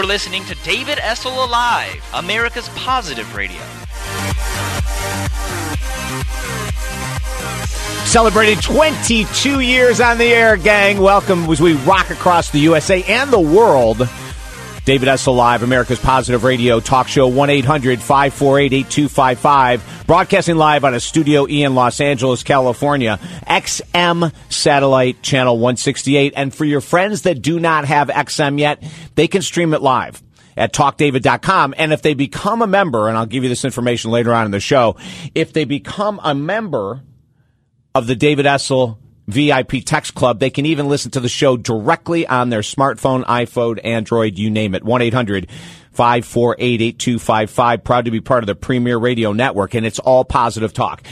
You're listening to David Essel Alive, America's Positive Radio. Celebrating 22 years on the air, gang. Welcome as we rock across the USA and the world. David Essel Live, America's Positive Radio Talk Show, 1 800 548 8255. Broadcasting live out of Studio E in Los Angeles, California. XM Satellite Channel 168. And for your friends that do not have XM yet, they can stream it live at talkdavid.com. And if they become a member, and I'll give you this information later on in the show, if they become a member, of the David Essel VIP Text Club. They can even listen to the show directly on their smartphone, iPhone, Android, you name it. 1 800 548 8255. Proud to be part of the Premier Radio Network, and it's all positive talk.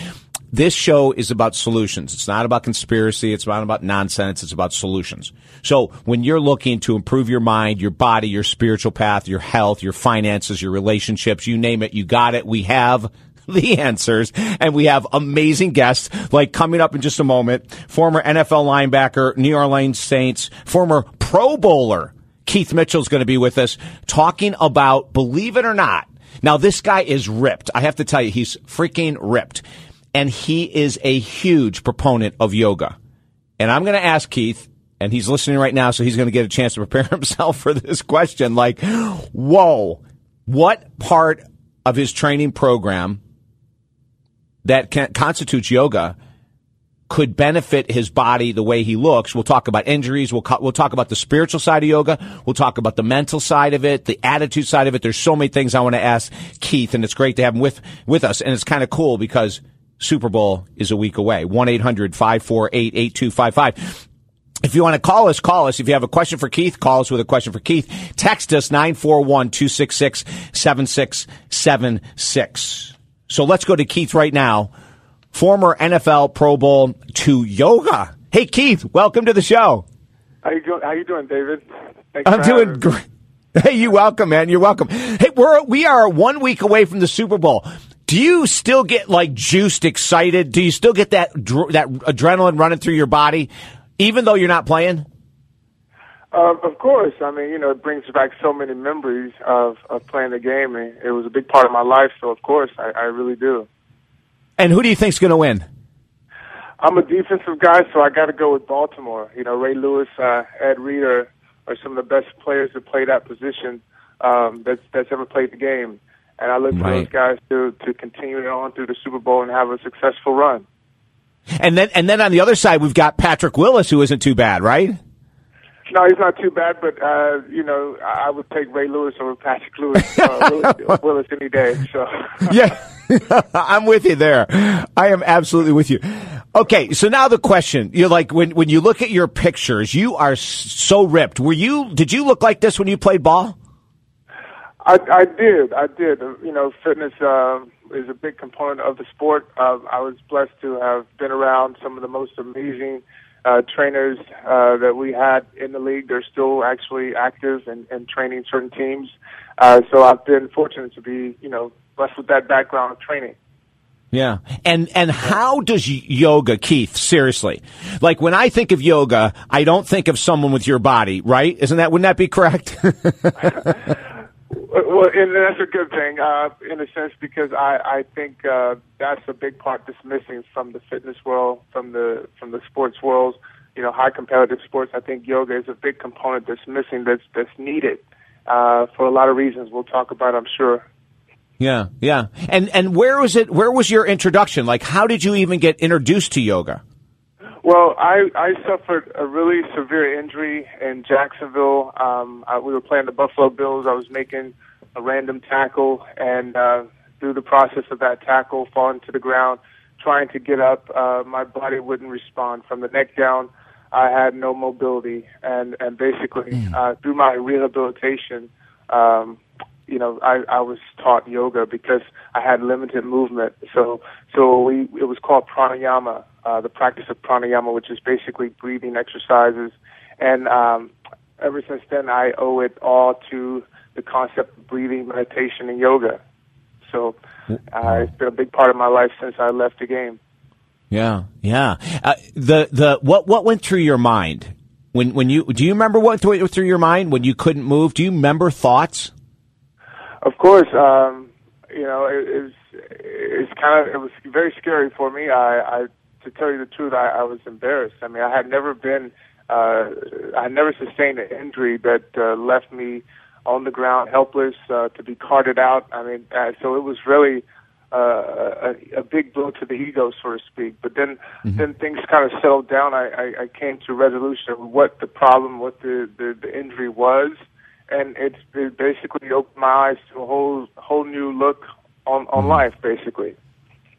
This show is about solutions. It's not about conspiracy. It's not about nonsense. It's about solutions. So when you're looking to improve your mind, your body, your spiritual path, your health, your finances, your relationships, you name it, you got it. We have the answers. And we have amazing guests like coming up in just a moment. Former NFL linebacker, New Orleans Saints, former Pro Bowler Keith Mitchell is going to be with us talking about, believe it or not. Now this guy is ripped. I have to tell you, he's freaking ripped. And he is a huge proponent of yoga. And I'm going to ask Keith, and he's listening right now, so he's going to get a chance to prepare himself for this question. Like, whoa, what part of his training program that can, constitutes yoga could benefit his body the way he looks. We'll talk about injuries. We'll, we'll talk about the spiritual side of yoga. We'll talk about the mental side of it, the attitude side of it. There's so many things I want to ask Keith, and it's great to have him with, with us. And it's kind of cool because Super Bowl is a week away. 1-800-548-8255. If you want to call us, call us. If you have a question for Keith, call us with a question for Keith. Text us 941-266-7676. So let's go to Keith right now. Former NFL Pro Bowl to yoga. Hey Keith, welcome to the show. How you doing? How you doing, David? Thanks I'm doing great. Hey, you welcome, man. You're welcome. Hey, we're we are one week away from the Super Bowl. Do you still get like juiced, excited? Do you still get that that adrenaline running through your body, even though you're not playing? Uh, of course. I mean, you know, it brings back so many memories of, of playing the game. And it was a big part of my life, so of course, I, I really do. And who do you think's going to win? I'm a defensive guy, so I got to go with Baltimore. You know, Ray Lewis, uh, Ed Reed are, are some of the best players to play that position um, that's that's ever played the game. And I look right. for those guys to to continue on through the Super Bowl and have a successful run. And then and then on the other side, we've got Patrick Willis, who isn't too bad, right? No, he's not too bad, but uh, you know, I would take Ray Lewis over Patrick Lewis, uh, Willis, Willis any day. So yeah, I'm with you there. I am absolutely with you. Okay, so now the question: You're like when when you look at your pictures, you are so ripped. Were you? Did you look like this when you played ball? I, I did. I did. You know, fitness uh, is a big component of the sport. Uh, I was blessed to have been around some of the most amazing uh, trainers uh, that we had in the league. They're still actually active and, and training certain teams. Uh, so I've been fortunate to be, you know, blessed with that background of training. Yeah. And and how does yoga, Keith, seriously? Like when I think of yoga, I don't think of someone with your body, right? Isn't that wouldn't that be correct? Well, and that's a good thing, uh, in a sense, because I, I think uh, that's a big part that's missing from the fitness world, from the from the sports world. You know, high competitive sports. I think yoga is a big component that's missing, that's that's needed uh, for a lot of reasons. We'll talk about, I'm sure. Yeah, yeah. And and where was it? Where was your introduction? Like, how did you even get introduced to yoga? Well, I I suffered a really severe injury in Jacksonville. Um, I, we were playing the Buffalo Bills. I was making a random tackle, and uh, through the process of that tackle, falling to the ground, trying to get up, uh, my body wouldn't respond. From the neck down, I had no mobility, and and basically uh, through my rehabilitation, um, you know, I, I was taught yoga because I had limited movement. So so we it was called pranayama uh, the practice of pranayama, which is basically breathing exercises. And um, ever since then, I owe it all to the concept of breathing, meditation, and yoga. So uh, it's been a big part of my life since I left the game. Yeah, yeah. Uh, the the what what went through your mind when when you do you remember what went through your mind when you couldn't move? Do you remember thoughts? Of course, um, you know it, it was it's kind of it was very scary for me. I, I to tell you the truth, I, I was embarrassed. I mean, I had never been, uh, I never sustained an injury that uh, left me on the ground, helpless, uh, to be carted out. I mean, uh, so it was really uh, a, a big blow to the ego, so to speak. But then, mm-hmm. then things kind of settled down. I, I, I came to resolution of what the problem, what the the, the injury was, and it's it basically opened my eyes to a whole whole new look on on mm-hmm. life, basically.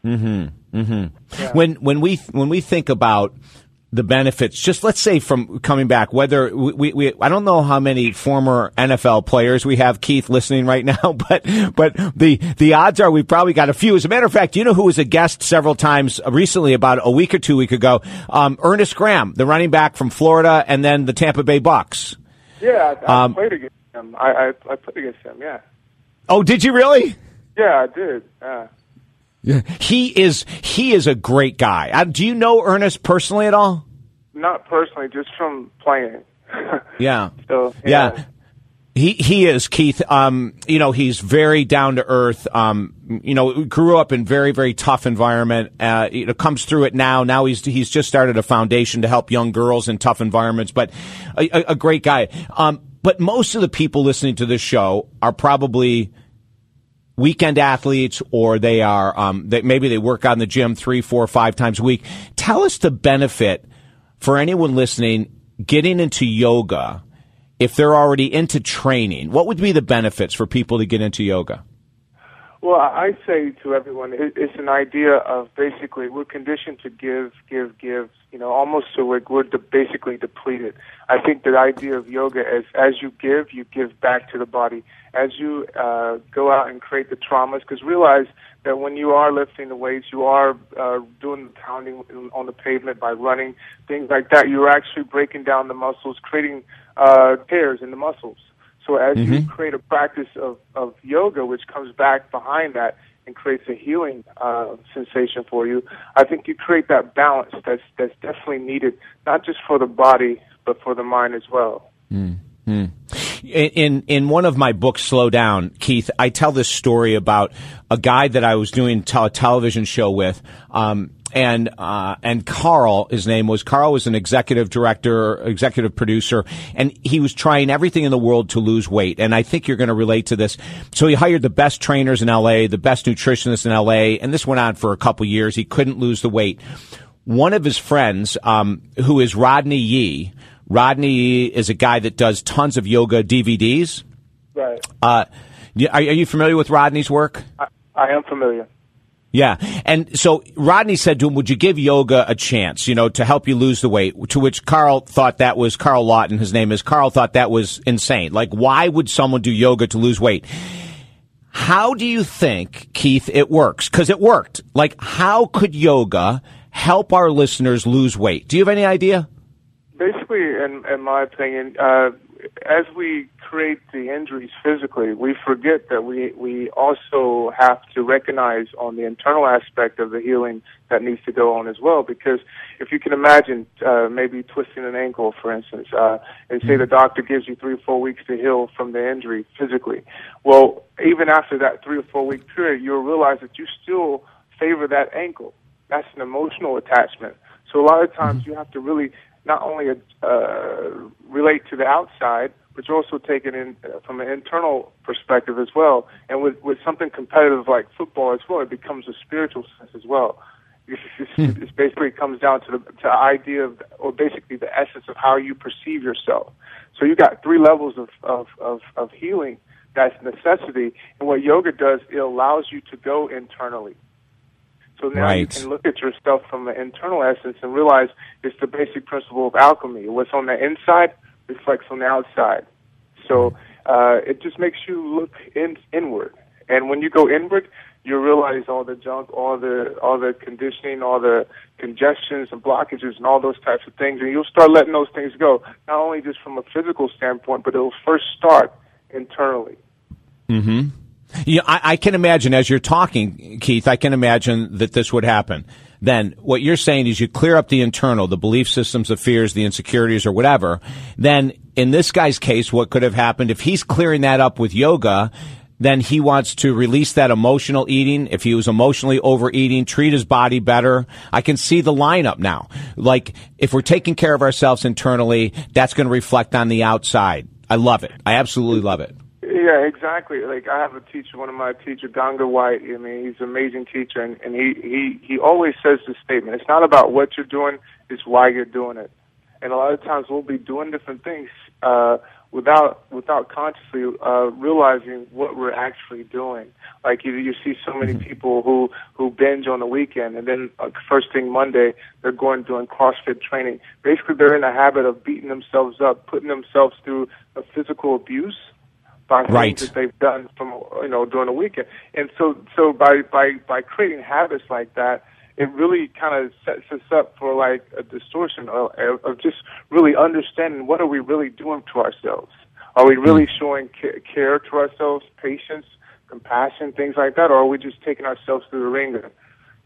Hmm. Hmm. Yeah. When when we when we think about the benefits, just let's say from coming back, whether we, we, we, I don't know how many former NFL players we have, Keith, listening right now, but, but the, the odds are we've probably got a few. As a matter of fact, you know who was a guest several times recently, about a week or two week ago? Um, Ernest Graham, the running back from Florida and then the Tampa Bay Bucks. Yeah, I, I um, played against him. I, I, I played against him, yeah. Oh, did you really? Yeah, I did. Yeah. Yeah. He is he is a great guy. Uh, do you know Ernest personally at all? Not personally, just from playing. yeah. So yeah. yeah. He he is Keith. Um, you know, he's very down to earth. Um, you know, grew up in very very tough environment. Uh, you know, comes through it now. Now he's he's just started a foundation to help young girls in tough environments. But a, a great guy. Um, but most of the people listening to this show are probably weekend athletes or they are um, they, maybe they work out in the gym three, four, five times a week. Tell us the benefit for anyone listening getting into yoga if they're already into training. What would be the benefits for people to get into yoga? Well, I say to everyone, it's an idea of basically we're conditioned to give, give, give. You know, almost so we're, we're basically depleted. I think the idea of yoga is as you give, you give back to the body. As you uh, go out and create the traumas, because realize that when you are lifting the weights, you are uh, doing the pounding on the pavement by running, things like that. You're actually breaking down the muscles, creating uh, tears in the muscles. So as mm-hmm. you create a practice of, of yoga, which comes back behind that and creates a healing uh, sensation for you, I think you create that balance that's that's definitely needed, not just for the body but for the mind as well. Mm-hmm. In in one of my books, Slow Down, Keith, I tell this story about a guy that I was doing a television show with. Um, and uh, and Carl, his name was Carl, was an executive director, executive producer, and he was trying everything in the world to lose weight. And I think you're going to relate to this. So he hired the best trainers in L.A., the best nutritionists in L.A., and this went on for a couple years. He couldn't lose the weight. One of his friends, um, who is Rodney Yee, Rodney is a guy that does tons of yoga DVDs. Right. Uh, are, are you familiar with Rodney's work? I, I am familiar. Yeah. And so Rodney said to him, would you give yoga a chance, you know, to help you lose the weight? To which Carl thought that was, Carl Lawton, his name is, Carl thought that was insane. Like, why would someone do yoga to lose weight? How do you think, Keith, it works? Cause it worked. Like, how could yoga help our listeners lose weight? Do you have any idea? Basically, in, in my opinion, uh, as we create the injuries physically, we forget that we we also have to recognize on the internal aspect of the healing that needs to go on as well. Because if you can imagine, uh, maybe twisting an ankle, for instance, uh, and say the doctor gives you three or four weeks to heal from the injury physically. Well, even after that three or four week period, you'll realize that you still favor that ankle. That's an emotional attachment. So a lot of times you have to really not only uh, relate to the outside, but you also take it in uh, from an internal perspective as well. And with with something competitive like football as well, it becomes a spiritual sense as well. It's, it's, hmm. it's basically comes down to the to the idea of, or basically the essence of how you perceive yourself. So you got three levels of of of, of healing. That's necessity, and what yoga does, it allows you to go internally. So now right. you can look at yourself from the internal essence and realize it's the basic principle of alchemy. What's on the inside reflects on the outside. So uh, it just makes you look in, inward. And when you go inward, you realize all the junk, all the all the conditioning, all the congestions and blockages, and all those types of things, and you'll start letting those things go. Not only just from a physical standpoint, but it'll first start internally. Yeah, I, I can imagine as you're talking, Keith. I can imagine that this would happen then what you're saying is you clear up the internal, the belief systems, the fears, the insecurities, or whatever. Then in this guy's case, what could have happened if he's clearing that up with yoga? Then he wants to release that emotional eating. If he was emotionally overeating, treat his body better. I can see the lineup now. Like, if we're taking care of ourselves internally, that's going to reflect on the outside. I love it. I absolutely love it. Yeah, exactly. Like I have a teacher, one of my teachers, Ganga White. I mean, he's an amazing teacher, and, and he he he always says this statement: "It's not about what you're doing; it's why you're doing it." And a lot of times we'll be doing different things uh, without without consciously uh, realizing what we're actually doing. Like you, you see so many people who who binge on the weekend, and then uh, first thing Monday they're going doing CrossFit training. Basically, they're in the habit of beating themselves up, putting themselves through a physical abuse by things Right. that they've done from you know during the weekend. And so so by by by creating habits like that, it really kind of sets us up for like a distortion of, of just really understanding what are we really doing to ourselves. Are we really hmm. showing ca- care to ourselves, patience, compassion, things like that, or are we just taking ourselves through the wringer,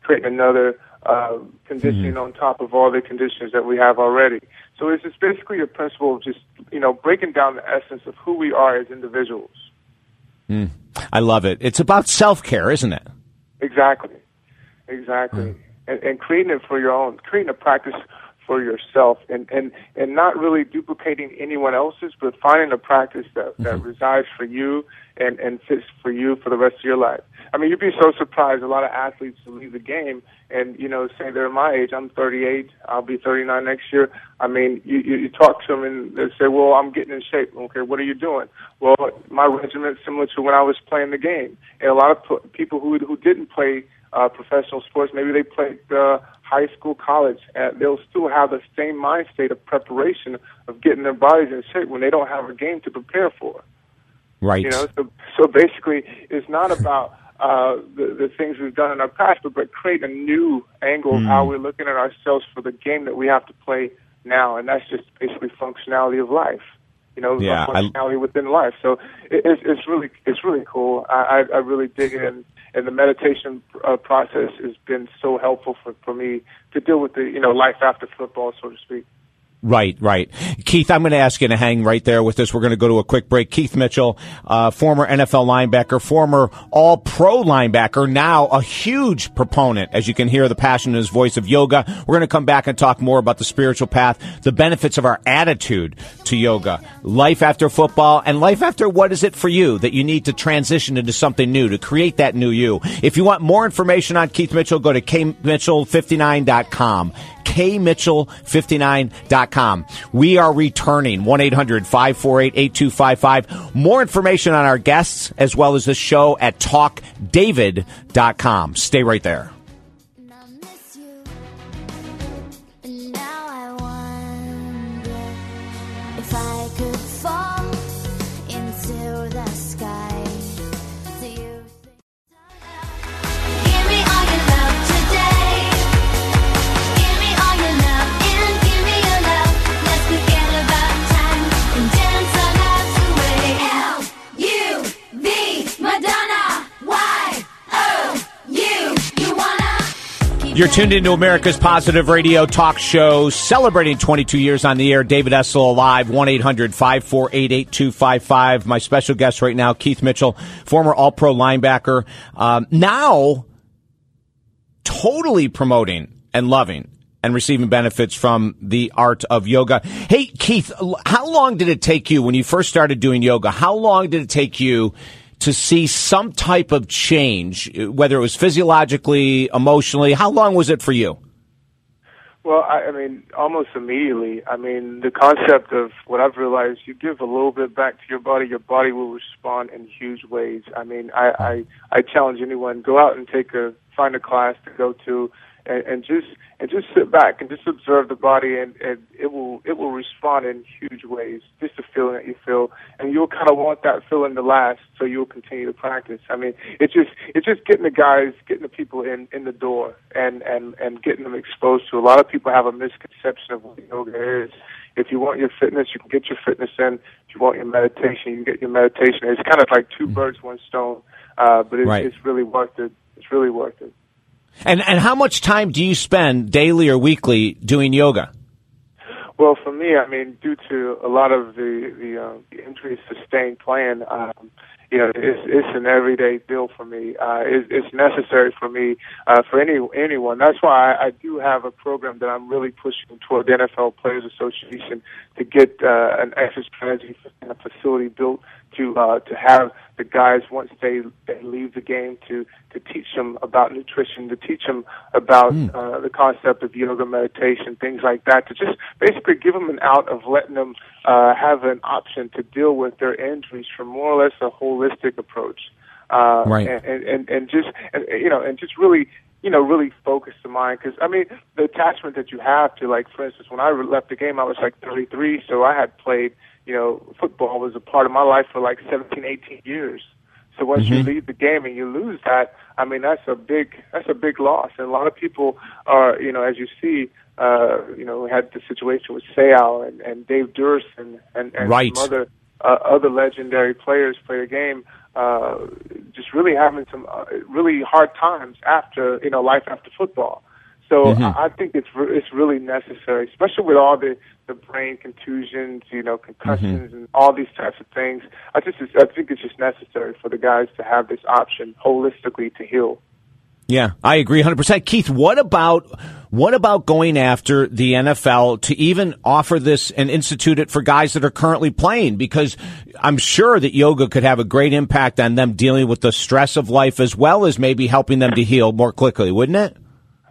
creating another uh, conditioning mm-hmm. on top of all the conditions that we have already? So it's just basically a principle of just you know breaking down the essence of who we are as individuals. Hmm. I love it. It's about self care, isn't it? Exactly, exactly, hmm. and, and creating it for your own, creating a practice for yourself, and and and not really duplicating anyone else's, but finding a practice that that mm-hmm. resides for you and and fits for you for the rest of your life. I mean, you'd be so surprised. A lot of athletes leave the game and you know say they're my age. I'm 38. I'll be 39 next year. I mean, you you, you talk to them and they say, "Well, I'm getting in shape." Okay, what are you doing? Well, my regiment's similar to when I was playing the game. And a lot of p- people who who didn't play uh, professional sports, maybe they played uh, high school, college, and they'll still have the same mind state of preparation of getting their bodies in shape when they don't have a game to prepare for. Right. You know, so so basically, it's not about uh, the the things we've done in our past, but but create a new angle of how we're looking at ourselves for the game that we have to play now, and that's just basically functionality of life. You know, Yeah, I- functionality within life. So it, it's it's really it's really cool. I I, I really dig it, and, and the meditation uh, process has been so helpful for for me to deal with the you know life after football, so to speak. Right, right. Keith, I'm going to ask you to hang right there with us. We're going to go to a quick break. Keith Mitchell, uh, former NFL linebacker, former all pro linebacker, now a huge proponent, as you can hear the passion in his voice of yoga. We're going to come back and talk more about the spiritual path, the benefits of our attitude to yoga, life after football, and life after what is it for you that you need to transition into something new to create that new you. If you want more information on Keith Mitchell, go to kmitchell59.com kmitchell59.com. We are returning 1-800-548-8255. More information on our guests as well as the show at talkdavid.com. Stay right there. You're tuned into America's Positive Radio Talk Show, celebrating 22 years on the air. David Essel alive, 1-800-548-8255. My special guest right now, Keith Mitchell, former All-Pro linebacker, um, now totally promoting and loving and receiving benefits from the art of yoga. Hey, Keith, how long did it take you when you first started doing yoga? How long did it take you to see some type of change, whether it was physiologically, emotionally? How long was it for you? Well, I, I mean, almost immediately. I mean, the concept of what I've realized: you give a little bit back to your body, your body will respond in huge ways. I mean, I I, I challenge anyone: go out and take a find a class to go to, and, and just and just sit back and just observe the body, and, and it will it will respond in huge ways. Just the feeling that you feel, and you'll kind of want that feeling to last, so you'll continue to practice. I mean, it's just it's just getting the guys, getting the people in in the door, and and and getting them exposed to. A lot of people have a misconception of what yoga is. If you want your fitness, you can get your fitness in. If you want your meditation, you can get your meditation. It's kind of like two birds, one stone. Uh, but it's, Right. it's really worth it. It's really worth it. And and how much time do you spend daily or weekly doing yoga? Well, for me, I mean, due to a lot of the the, uh, the injuries sustained playing, um, you know, it's it's an everyday deal for me. Uh, it, it's necessary for me uh, for any anyone. That's why I, I do have a program that I'm really pushing toward the NFL Players Association to get uh, an extra strategy and a facility built to uh, to have the guys once they, they leave the game to to teach them about nutrition, to teach them about mm. uh, the concept of yoga, meditation, things like that. To just basically give them an out of letting them uh, have an option to deal with their injuries from more or less a holistic approach. Uh, right. And, and and just and, you know and just really you know, really focus the mind. Because I mean, the attachment that you have to, like, for instance, when I left the game, I was like 33, so I had played you know, football was a part of my life for like 17, 18 years. So once mm-hmm. you leave the game and you lose that, I mean, that's a big, that's a big loss. And a lot of people are, you know, as you see, uh, you know, we had the situation with Seau and, and Dave Duerson and, and, and right. some other, uh, other legendary players play the game, uh, just really having some uh, really hard times after, you know, life after football. So mm-hmm. I, I think it's re- it's really necessary, especially with all the the brain contusions, you know, concussions, mm-hmm. and all these types of things. I just I think it's just necessary for the guys to have this option holistically to heal. Yeah, I agree 100%. Keith, what about what about going after the NFL to even offer this and institute it for guys that are currently playing because I'm sure that yoga could have a great impact on them dealing with the stress of life as well as maybe helping them to heal more quickly, wouldn't it?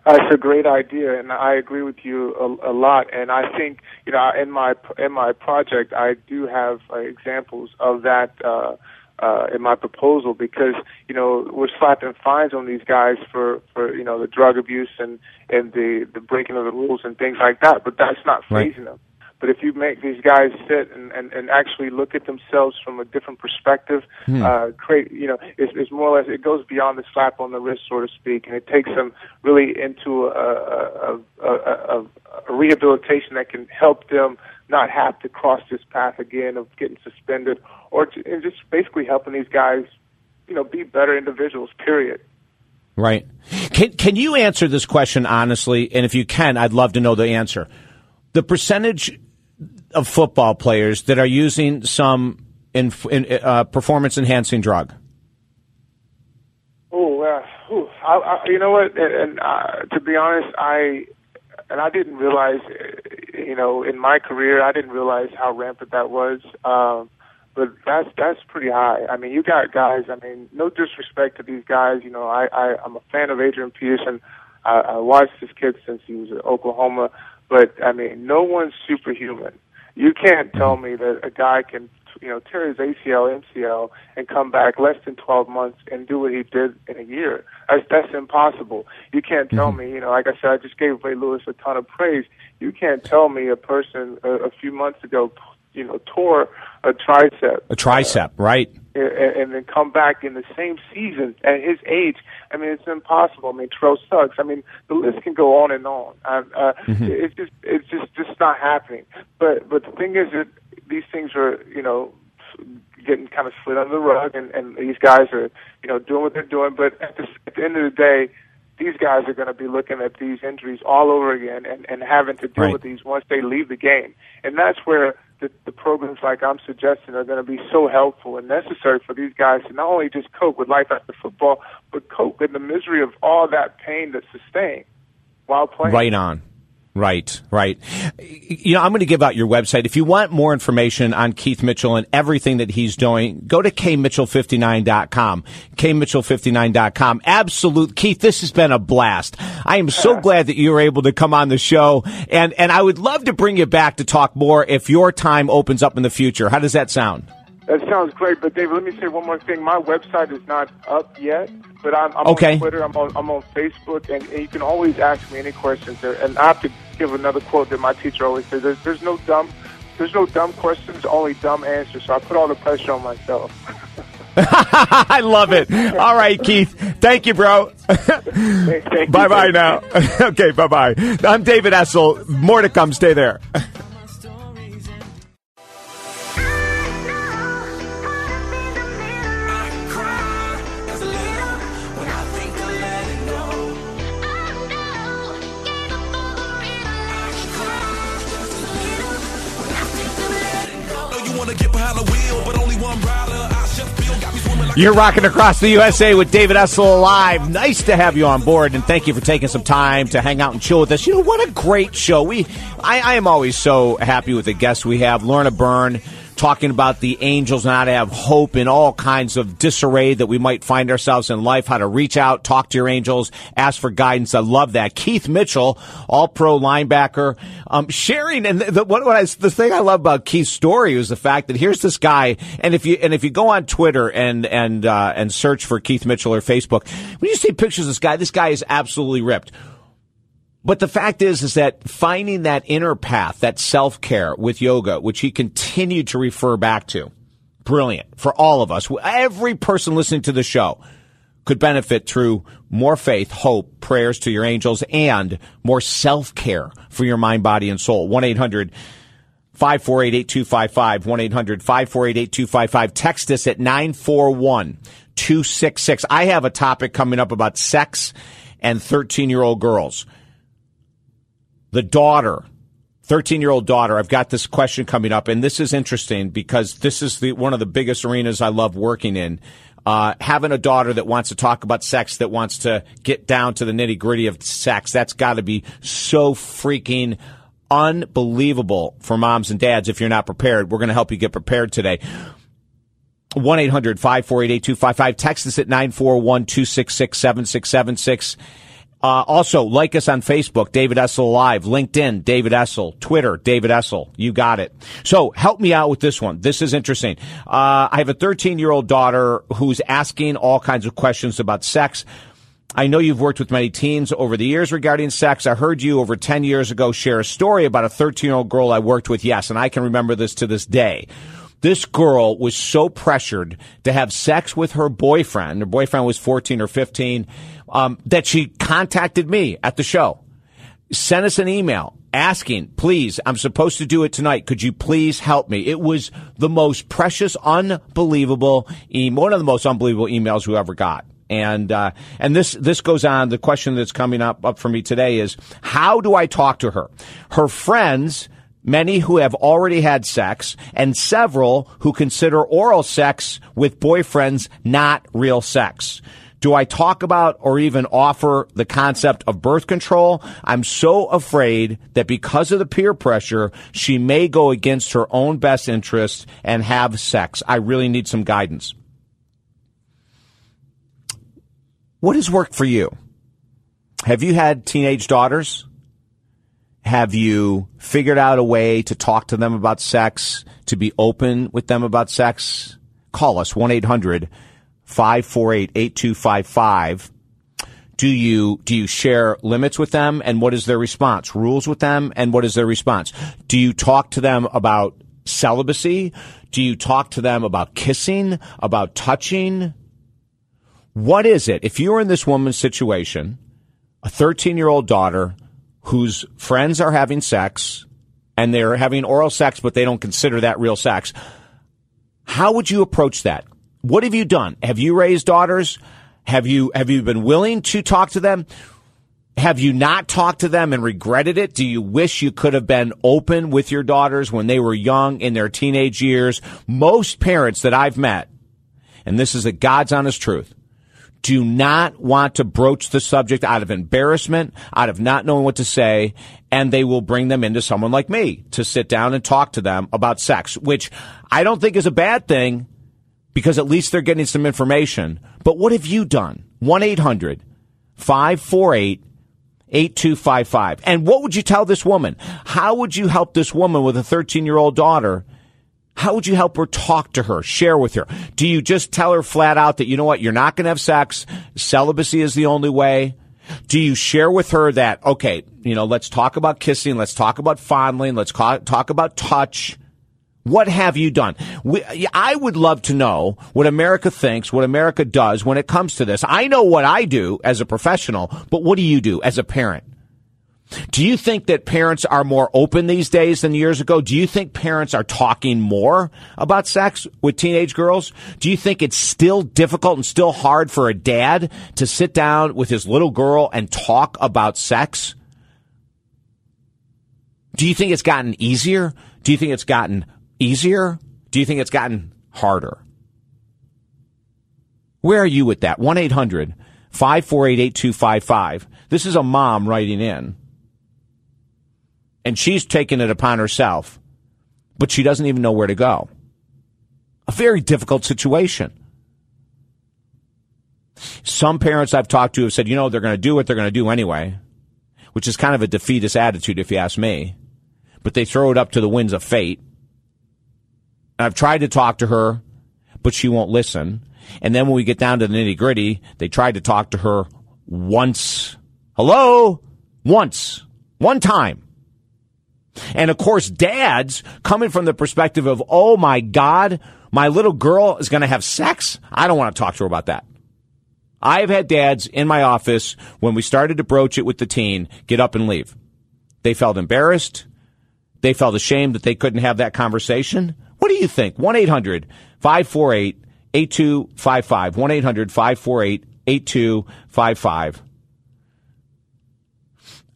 It's a great idea, and I agree with you a, a lot. And I think you know, in my in my project, I do have uh, examples of that uh, uh, in my proposal because you know we're slapping fines on these guys for for you know the drug abuse and and the the breaking of the rules and things like that. But that's not fazing right. them. But if you make these guys sit and, and, and actually look at themselves from a different perspective, hmm. uh, create, you know, it's, it's more or less, it goes beyond the slap on the wrist, so to speak, and it takes them really into a, a, a, a, a rehabilitation that can help them not have to cross this path again of getting suspended or to, and just basically helping these guys, you know, be better individuals, period. Right. Can, can you answer this question honestly? And if you can, I'd love to know the answer. The percentage of football players that are using some in, in, uh, performance enhancing drug? Oh, uh, I, I, you know what? And, and uh, to be honest, I and I didn't realize, you know, in my career, I didn't realize how rampant that was. Um, but that's that's pretty high. I mean, you got guys. I mean, no disrespect to these guys. You know, I, I I'm a fan of Adrian Peterson. I, I watched this kid since he was at Oklahoma. But I mean, no one's superhuman. You can't tell me that a guy can, you know, tear his ACL, MCL, and come back less than 12 months and do what he did in a year. That's, that's impossible. You can't tell mm-hmm. me, you know, like I said, I just gave Ray Lewis a ton of praise. You can't tell me a person a, a few months ago, you know, tore a tricep. A tricep, uh, right? And, and then come back in the same season at his age. I mean, it's impossible. I mean, Terrell Suggs. I mean, the list can go on and on. Uh, uh, mm-hmm. It's just, it's just, just not happening. But, but the thing is that these things are, you know, getting kind of slid under the rug, and, and these guys are, you know, doing what they're doing. But at the, at the end of the day, these guys are going to be looking at these injuries all over again and, and having to deal right. with these once they leave the game. And that's where the, the programs like I'm suggesting are going to be so helpful and necessary for these guys to not only just cope with life after football, but cope in the misery of all that pain that's sustained while playing. Right on. Right, right. You know, I'm going to give out your website. If you want more information on Keith Mitchell and everything that he's doing, go to kmitchell59.com. kmitchell59.com. Absolute, Keith, this has been a blast. I am so glad that you were able to come on the show and, and I would love to bring you back to talk more if your time opens up in the future. How does that sound? That sounds great, but David, let me say one more thing. My website is not up yet, but I'm, I'm okay. on Twitter, I'm on, I'm on Facebook, and, and you can always ask me any questions there. And I have to give another quote that my teacher always says: "There's, there's no dumb, there's no dumb questions, only dumb answers." So I put all the pressure on myself. I love it. All right, Keith. Thank you, bro. bye bye now. okay, bye bye. I'm David Essel. More to come. Stay there. You're rocking across the USA with David Essel Live. Nice to have you on board, and thank you for taking some time to hang out and chill with us. You know what a great show. We, I, I am always so happy with the guests we have. Lorna Byrne talking about the angels and how to have hope in all kinds of disarray that we might find ourselves in life, how to reach out, talk to your angels, ask for guidance. I love that. Keith Mitchell, all pro linebacker, um, sharing, and the, what, what I, the thing I love about Keith's story is the fact that here's this guy, and if you, and if you go on Twitter and, and, uh, and search for Keith Mitchell or Facebook, when you see pictures of this guy, this guy is absolutely ripped. But the fact is, is that finding that inner path, that self care with yoga, which he continued to refer back to, brilliant for all of us. Every person listening to the show could benefit through more faith, hope, prayers to your angels, and more self care for your mind, body, and soul. 1 800 548 8255. 1 800 548 8255. Text us at 941 266. I have a topic coming up about sex and 13 year old girls the daughter, 13 year old daughter, I've got this question coming up, and this is interesting because this is the, one of the biggest arenas I love working in. Uh, having a daughter that wants to talk about sex, that wants to get down to the nitty gritty of sex, that's got to be so freaking unbelievable for moms and dads if you're not prepared. We're going to help you get prepared today. 1 800 548 8255. Text us at 941 266 7676. Uh, also, like us on Facebook, David Essel Live, LinkedIn, David Essel, Twitter, David Essel. You got it. So help me out with this one. This is interesting. Uh, I have a 13 year old daughter who's asking all kinds of questions about sex. I know you've worked with many teens over the years regarding sex. I heard you over 10 years ago share a story about a 13 year old girl I worked with. Yes, and I can remember this to this day. This girl was so pressured to have sex with her boyfriend. Her boyfriend was 14 or 15 um, that she contacted me at the show, sent us an email asking, please, I'm supposed to do it tonight. Could you please help me? It was the most precious, unbelievable, one of the most unbelievable emails we ever got. And uh, and this this goes on. The question that's coming up up for me today is how do I talk to her? Her friends, many who have already had sex, and several who consider oral sex with boyfriends not real sex. Do I talk about or even offer the concept of birth control? I'm so afraid that because of the peer pressure, she may go against her own best interests and have sex. I really need some guidance. What has worked for you? Have you had teenage daughters? Have you figured out a way to talk to them about sex, to be open with them about sex? Call us 1 800 548 8255. Do you, do you share limits with them and what is their response? Rules with them and what is their response? Do you talk to them about celibacy? Do you talk to them about kissing, about touching? What is it? If you're in this woman's situation, a 13 year old daughter whose friends are having sex and they're having oral sex, but they don't consider that real sex, how would you approach that? What have you done? Have you raised daughters? Have you have you been willing to talk to them? Have you not talked to them and regretted it? Do you wish you could have been open with your daughters when they were young in their teenage years? Most parents that I've met, and this is a God's honest truth, do not want to broach the subject out of embarrassment, out of not knowing what to say, and they will bring them into someone like me to sit down and talk to them about sex, which I don't think is a bad thing because at least they're getting some information. But what have you done? 1 800 548 8255. And what would you tell this woman? How would you help this woman with a 13 year old daughter? How would you help her talk to her, share with her? Do you just tell her flat out that, you know what, you're not going to have sex, celibacy is the only way? Do you share with her that, okay, you know, let's talk about kissing, let's talk about fondling, let's talk about touch? What have you done? We, I would love to know what America thinks, what America does when it comes to this. I know what I do as a professional, but what do you do as a parent? Do you think that parents are more open these days than years ago? Do you think parents are talking more about sex with teenage girls? Do you think it's still difficult and still hard for a dad to sit down with his little girl and talk about sex? Do you think it's gotten easier? Do you think it's gotten easier? Do you think it's gotten harder? Where are you with that? 1 800 548 8255. This is a mom writing in, and she's taken it upon herself, but she doesn't even know where to go. A very difficult situation. Some parents I've talked to have said, you know, they're going to do what they're going to do anyway, which is kind of a defeatist attitude, if you ask me. But they throw it up to the winds of fate. I've tried to talk to her, but she won't listen. And then when we get down to the nitty gritty, they tried to talk to her once. Hello? Once. One time. And of course, dads coming from the perspective of, oh my God, my little girl is going to have sex. I don't want to talk to her about that. I've had dads in my office when we started to broach it with the teen get up and leave. They felt embarrassed. They felt ashamed that they couldn't have that conversation. What do you think? 1 800 548 8255. 1 800 548 8255.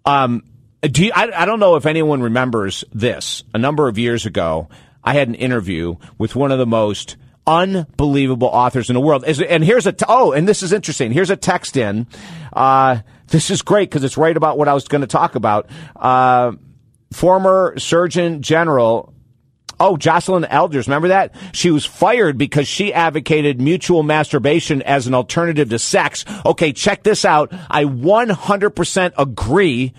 Um, do you, I, I don't know if anyone remembers this. A number of years ago, I had an interview with one of the most unbelievable authors in the world. And here's a t- oh, and this is interesting. Here's a text in. Uh, this is great because it's right about what I was going to talk about. Uh, former Surgeon General Oh, Jocelyn Elders, remember that? She was fired because she advocated mutual masturbation as an alternative to sex. Okay, check this out. I 100% agree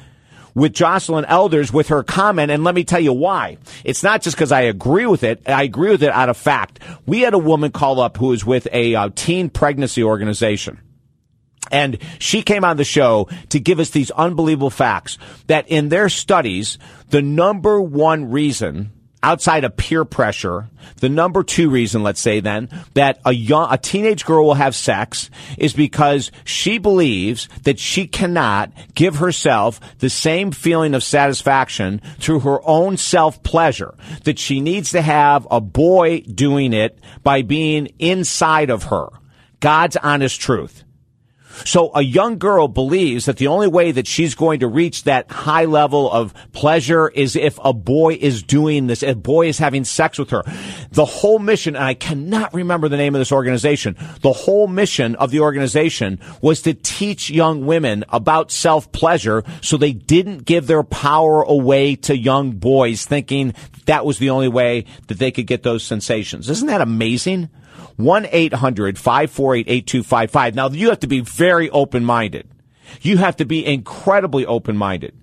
with Jocelyn Elders with her comment, and let me tell you why. It's not just because I agree with it. I agree with it out of fact. We had a woman call up who was with a uh, teen pregnancy organization. And she came on the show to give us these unbelievable facts that in their studies, the number one reason outside of peer pressure, the number two reason, let's say then, that a young, a teenage girl will have sex is because she believes that she cannot give herself the same feeling of satisfaction through her own self pleasure, that she needs to have a boy doing it by being inside of her. God's honest truth. So a young girl believes that the only way that she's going to reach that high level of pleasure is if a boy is doing this, a boy is having sex with her. The whole mission, and I cannot remember the name of this organization, the whole mission of the organization was to teach young women about self pleasure so they didn't give their power away to young boys thinking that was the only way that they could get those sensations. Isn't that amazing? 1 800 548 8255. Now, you have to be very open minded. You have to be incredibly open minded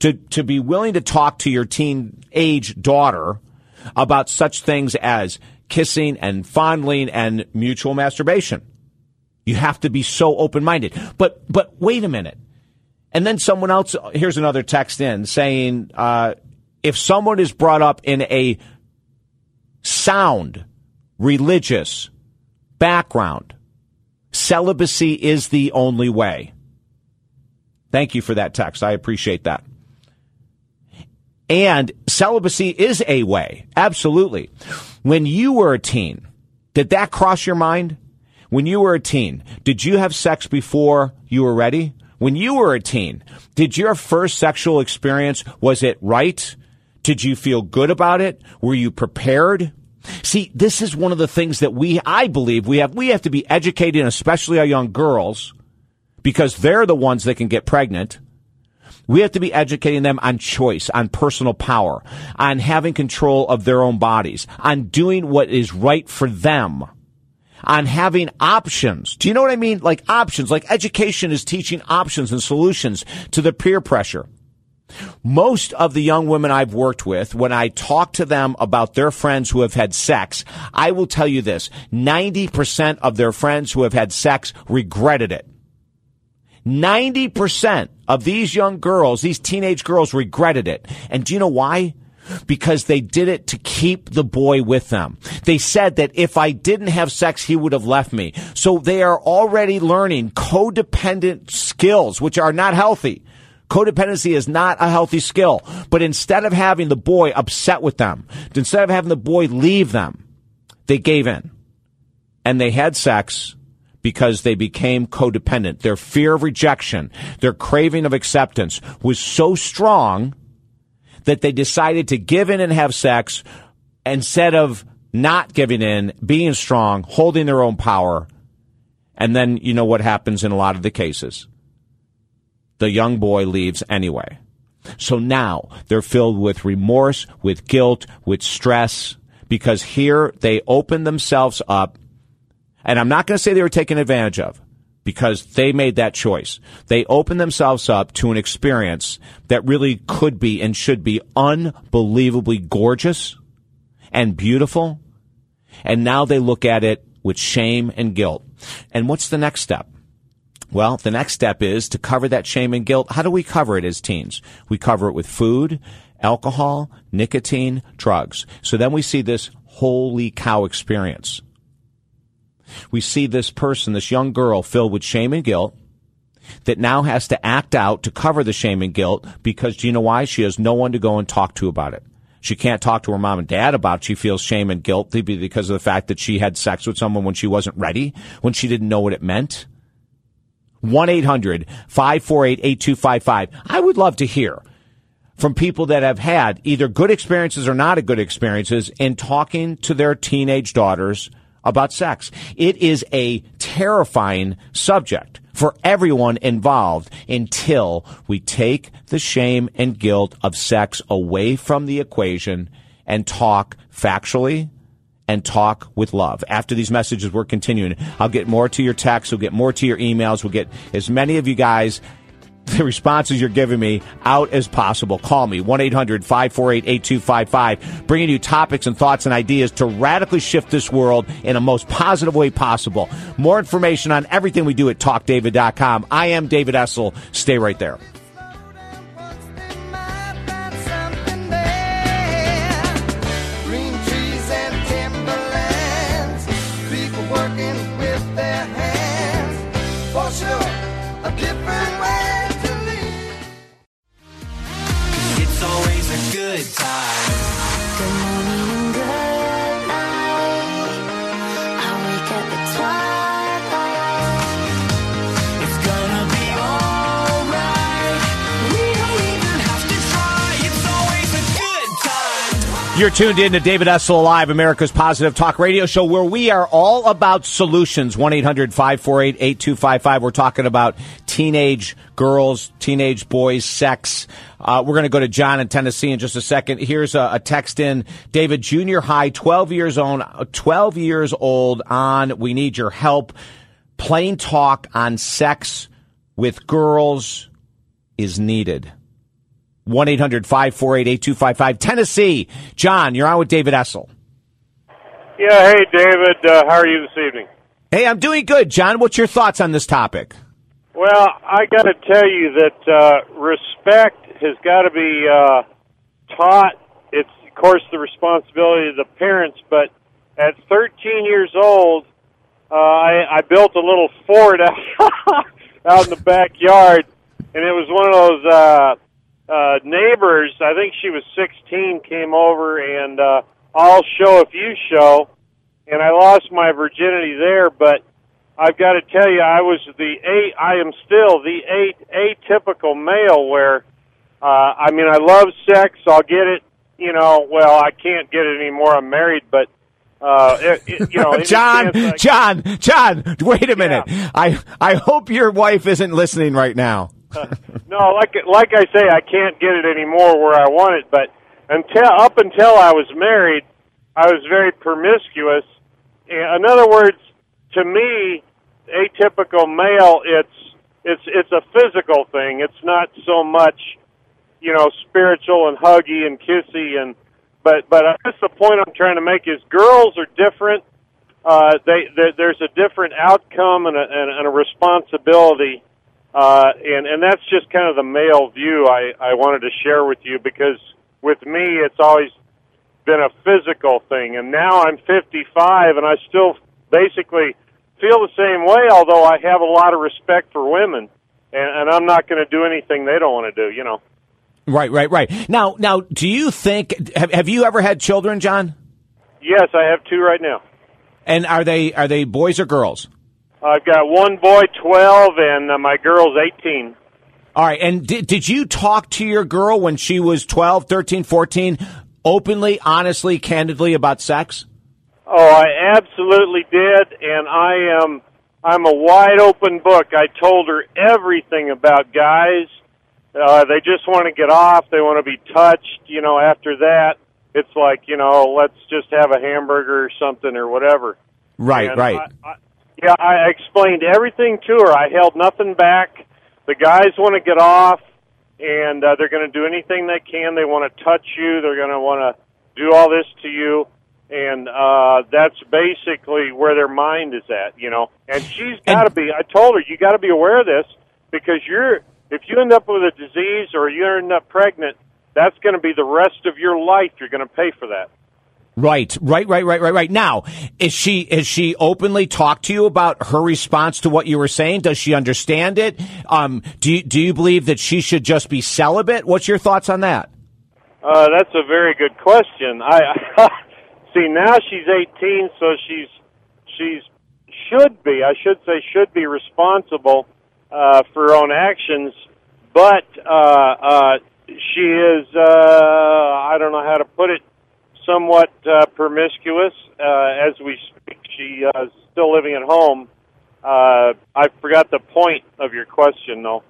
to, to be willing to talk to your teenage daughter about such things as kissing and fondling and mutual masturbation. You have to be so open minded. But, but wait a minute. And then someone else, here's another text in saying, uh, if someone is brought up in a sound religious background, celibacy is the only way. Thank you for that text. I appreciate that. And celibacy is a way. Absolutely. When you were a teen, did that cross your mind? When you were a teen, did you have sex before you were ready? When you were a teen, did your first sexual experience, was it right? Did you feel good about it? Were you prepared? See, this is one of the things that we, I believe we have, we have to be educating, especially our young girls, because they're the ones that can get pregnant. We have to be educating them on choice, on personal power, on having control of their own bodies, on doing what is right for them, on having options. Do you know what I mean? Like options, like education is teaching options and solutions to the peer pressure. Most of the young women I've worked with, when I talk to them about their friends who have had sex, I will tell you this 90% of their friends who have had sex regretted it. 90% of these young girls, these teenage girls regretted it. And do you know why? Because they did it to keep the boy with them. They said that if I didn't have sex, he would have left me. So they are already learning codependent skills, which are not healthy. Codependency is not a healthy skill. But instead of having the boy upset with them, instead of having the boy leave them, they gave in. And they had sex because they became codependent. Their fear of rejection, their craving of acceptance was so strong that they decided to give in and have sex instead of not giving in, being strong, holding their own power, And then you know what happens in a lot of the cases. The young boy leaves anyway. So now they're filled with remorse, with guilt, with stress, because here they open themselves up. And I'm not going to say they were taken advantage of because they made that choice. They opened themselves up to an experience that really could be and should be unbelievably gorgeous and beautiful. And now they look at it with shame and guilt. And what's the next step? Well, the next step is to cover that shame and guilt. How do we cover it as teens? We cover it with food, alcohol, nicotine, drugs. So then we see this holy cow experience. We see this person, this young girl filled with shame and guilt that now has to act out to cover the shame and guilt because do you know why? She has no one to go and talk to about it. She can't talk to her mom and dad about. It. She feels shame and guilt because of the fact that she had sex with someone when she wasn't ready, when she didn't know what it meant. 1-800-548-8255. I would love to hear from people that have had either good experiences or not good experiences in talking to their teenage daughters about sex. It is a terrifying subject for everyone involved until we take the shame and guilt of sex away from the equation and talk factually and talk with love. After these messages, we're continuing. I'll get more to your texts. We'll get more to your emails. We'll get as many of you guys the responses you're giving me out as possible. Call me 1 800 548 8255, bringing you topics and thoughts and ideas to radically shift this world in a most positive way possible. More information on everything we do at talkdavid.com. I am David Essel. Stay right there. You're tuned in to David Essel Live, America's Positive Talk Radio Show, where we are all about solutions. 1 800 548 8255. We're talking about teenage girls, teenage boys, sex. Uh, we're going to go to John in Tennessee in just a second. Here's a, a text in David, junior high, 12 years old, 12 years old on We Need Your Help. Plain talk on sex with girls is needed. 1 800 548 8255. Tennessee. John, you're on with David Essel. Yeah, hey David, uh, how are you this evening? Hey, I'm doing good. John, what's your thoughts on this topic? Well, I got to tell you that uh, respect has got to be uh, taught. It's of course the responsibility of the parents, but at 13 years old, uh, I, I built a little fort out, out in the backyard, and it was one of those uh, uh, neighbors. I think she was 16, came over and uh, I'll show if you show, and I lost my virginity there, but I've got to tell you, I was the eight. I am still the eight atypical male. Where, uh, I mean, I love sex. I'll get it. You know, well, I can't get it anymore. I'm married, but uh, it, it, you know, John, John, John, wait a minute. I, I hope your wife isn't listening right now. no, like like I say, I can't get it anymore where I want it. But until up until I was married, I was very promiscuous. In other words, to me, atypical male, it's it's it's a physical thing. It's not so much, you know, spiritual and huggy and kissy and. But but I guess the point I'm trying to make is girls are different. Uh, they, they there's a different outcome and a, and, and a responsibility uh, and and that's just kind of the male view I I wanted to share with you because with me it's always been a physical thing, and now I'm 55 and I still basically feel the same way. Although I have a lot of respect for women, and, and I'm not going to do anything they don't want to do. You know. Right, right, right. Now, now, do you think have, have you ever had children, John? Yes, I have two right now. And are they are they boys or girls? I've got one boy, 12, and uh, my girl's 18. All right. And did, did you talk to your girl when she was 12, 13, 14 openly, honestly, candidly about sex? Oh, I absolutely did, and I am. I'm a wide open book. I told her everything about guys. Uh, they just want to get off. They want to be touched. You know, after that, it's like you know, let's just have a hamburger or something or whatever. Right, And right. I, I, yeah, I explained everything to her. I held nothing back. The guys want to get off, and uh, they're going to do anything they can. They want to touch you. They're going to want to do all this to you, and uh, that's basically where their mind is at. You know, and she's got to be. I told her you got to be aware of this because you're. If you end up with a disease or you end up pregnant, that's going to be the rest of your life. You're going to pay for that. Right, right, right, right, right, right. Now, is she is she openly talked to you about her response to what you were saying? Does she understand it? Um, do you, do you believe that she should just be celibate? What's your thoughts on that? Uh, that's a very good question. I see now she's 18, so she's she's should be. I should say should be responsible uh, for her own actions, but uh, uh, she is. Uh, I don't know how to put it. Somewhat uh, promiscuous uh, as we speak. She uh, is still living at home. Uh, I forgot the point of your question, though.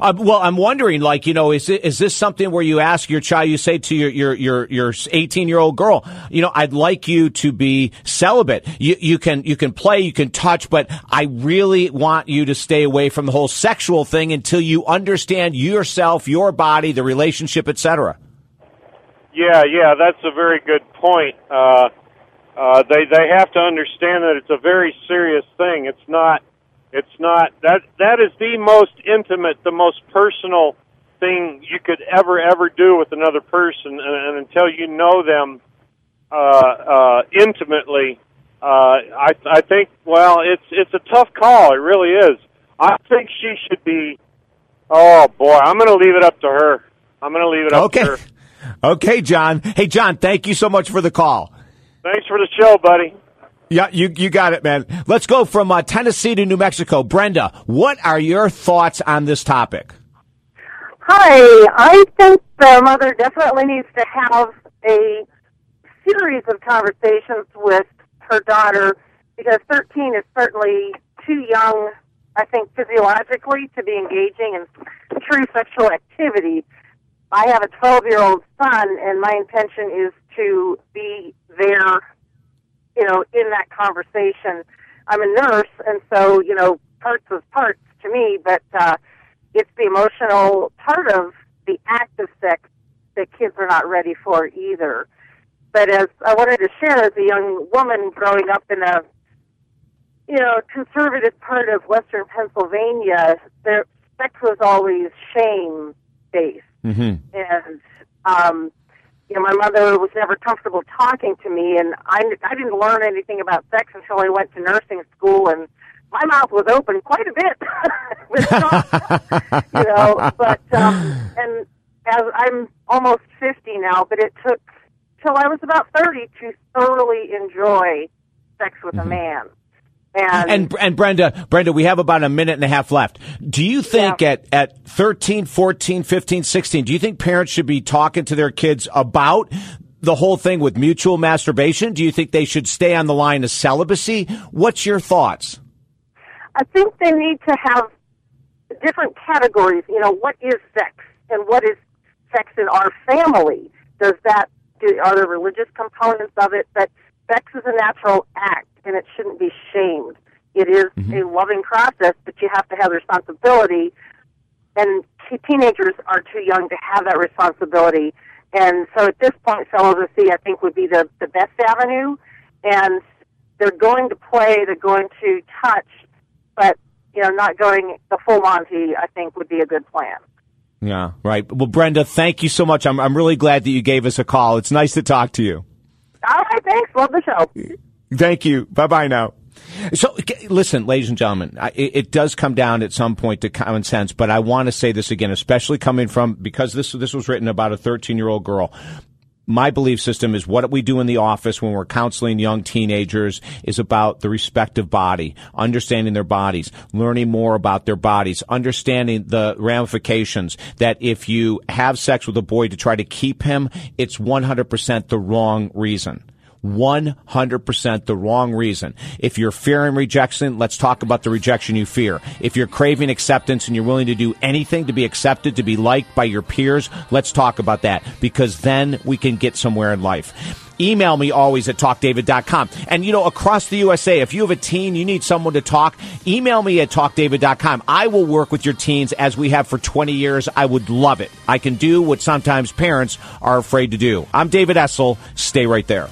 Uh, well, I'm wondering, like, you know, is it, is this something where you ask your child, you say to your your your your 18 year old girl, you know, I'd like you to be celibate. You you can you can play, you can touch, but I really want you to stay away from the whole sexual thing until you understand yourself, your body, the relationship, etc. Yeah, yeah, that's a very good point. Uh, uh, they they have to understand that it's a very serious thing. It's not. It's not that that is the most intimate, the most personal thing you could ever ever do with another person, and, and until you know them uh, uh, intimately, uh, I I think well, it's it's a tough call. It really is. I think she should be. Oh boy, I'm going to leave it up to her. I'm going to leave it up Okay. to her. Okay, John. Hey, John, thank you so much for the call. Thanks for the show, buddy. Yeah, you you got it, man. Let's go from uh, Tennessee to New Mexico. Brenda, what are your thoughts on this topic? Hi, I think the mother definitely needs to have a series of conversations with her daughter because 13 is certainly too young, I think, physiologically to be engaging in true sexual activity. I have a 12 year old son, and my intention is to be there, you know, in that conversation. I'm a nurse, and so, you know, parts is parts to me, but, uh, it's the emotional part of the act of sex that kids are not ready for either. But as I wanted to share, as a young woman growing up in a you know conservative part of Western Pennsylvania, there sex was always shame based, Mm-hmm. and um, you know my mother was never comfortable talking to me, and I I didn't learn anything about sex until I went to nursing school and my mouth was open quite a bit talk, you know. But um, and as I'm almost fifty now, but it took till I was about thirty to thoroughly enjoy sex with a man. And, And and Brenda, Brenda, we have about a minute and a half left. Do you think at at 13, 14, 15, 16, do you think parents should be talking to their kids about the whole thing with mutual masturbation? Do you think they should stay on the line of celibacy? What's your thoughts? I think they need to have different categories. You know, what is sex and what is sex in our family? Does that do, are there religious components of it? But sex is a natural act and it shouldn't be shamed. It is mm-hmm. a loving process, but you have to have the responsibility. And te- teenagers are too young to have that responsibility. And so at this point, celibacy, I think, would be the, the best avenue. And they're going to play, they're going to touch, but you know, not going the full Monty, I think, would be a good plan. Yeah, right. Well, Brenda, thank you so much. I'm I'm really glad that you gave us a call. It's nice to talk to you. All right, thanks. Love the show. Thank you. Bye bye now. So, listen, ladies and gentlemen, it, does come down at some point to common sense, but I want to say this again, especially coming from because this this was written about a 13 year old girl. My belief system is what we do in the office when we're counseling young teenagers is about the respective body, understanding their bodies, learning more about their bodies, understanding the ramifications that if you have sex with a boy to try to keep him, it's 100% the wrong reason. 100% the wrong reason. If you're fearing rejection, let's talk about the rejection you fear. If you're craving acceptance and you're willing to do anything to be accepted, to be liked by your peers, let's talk about that because then we can get somewhere in life. Email me always at talkdavid.com. And you know, across the USA, if you have a teen, you need someone to talk, email me at talkdavid.com. I will work with your teens as we have for 20 years. I would love it. I can do what sometimes parents are afraid to do. I'm David Essel. Stay right there.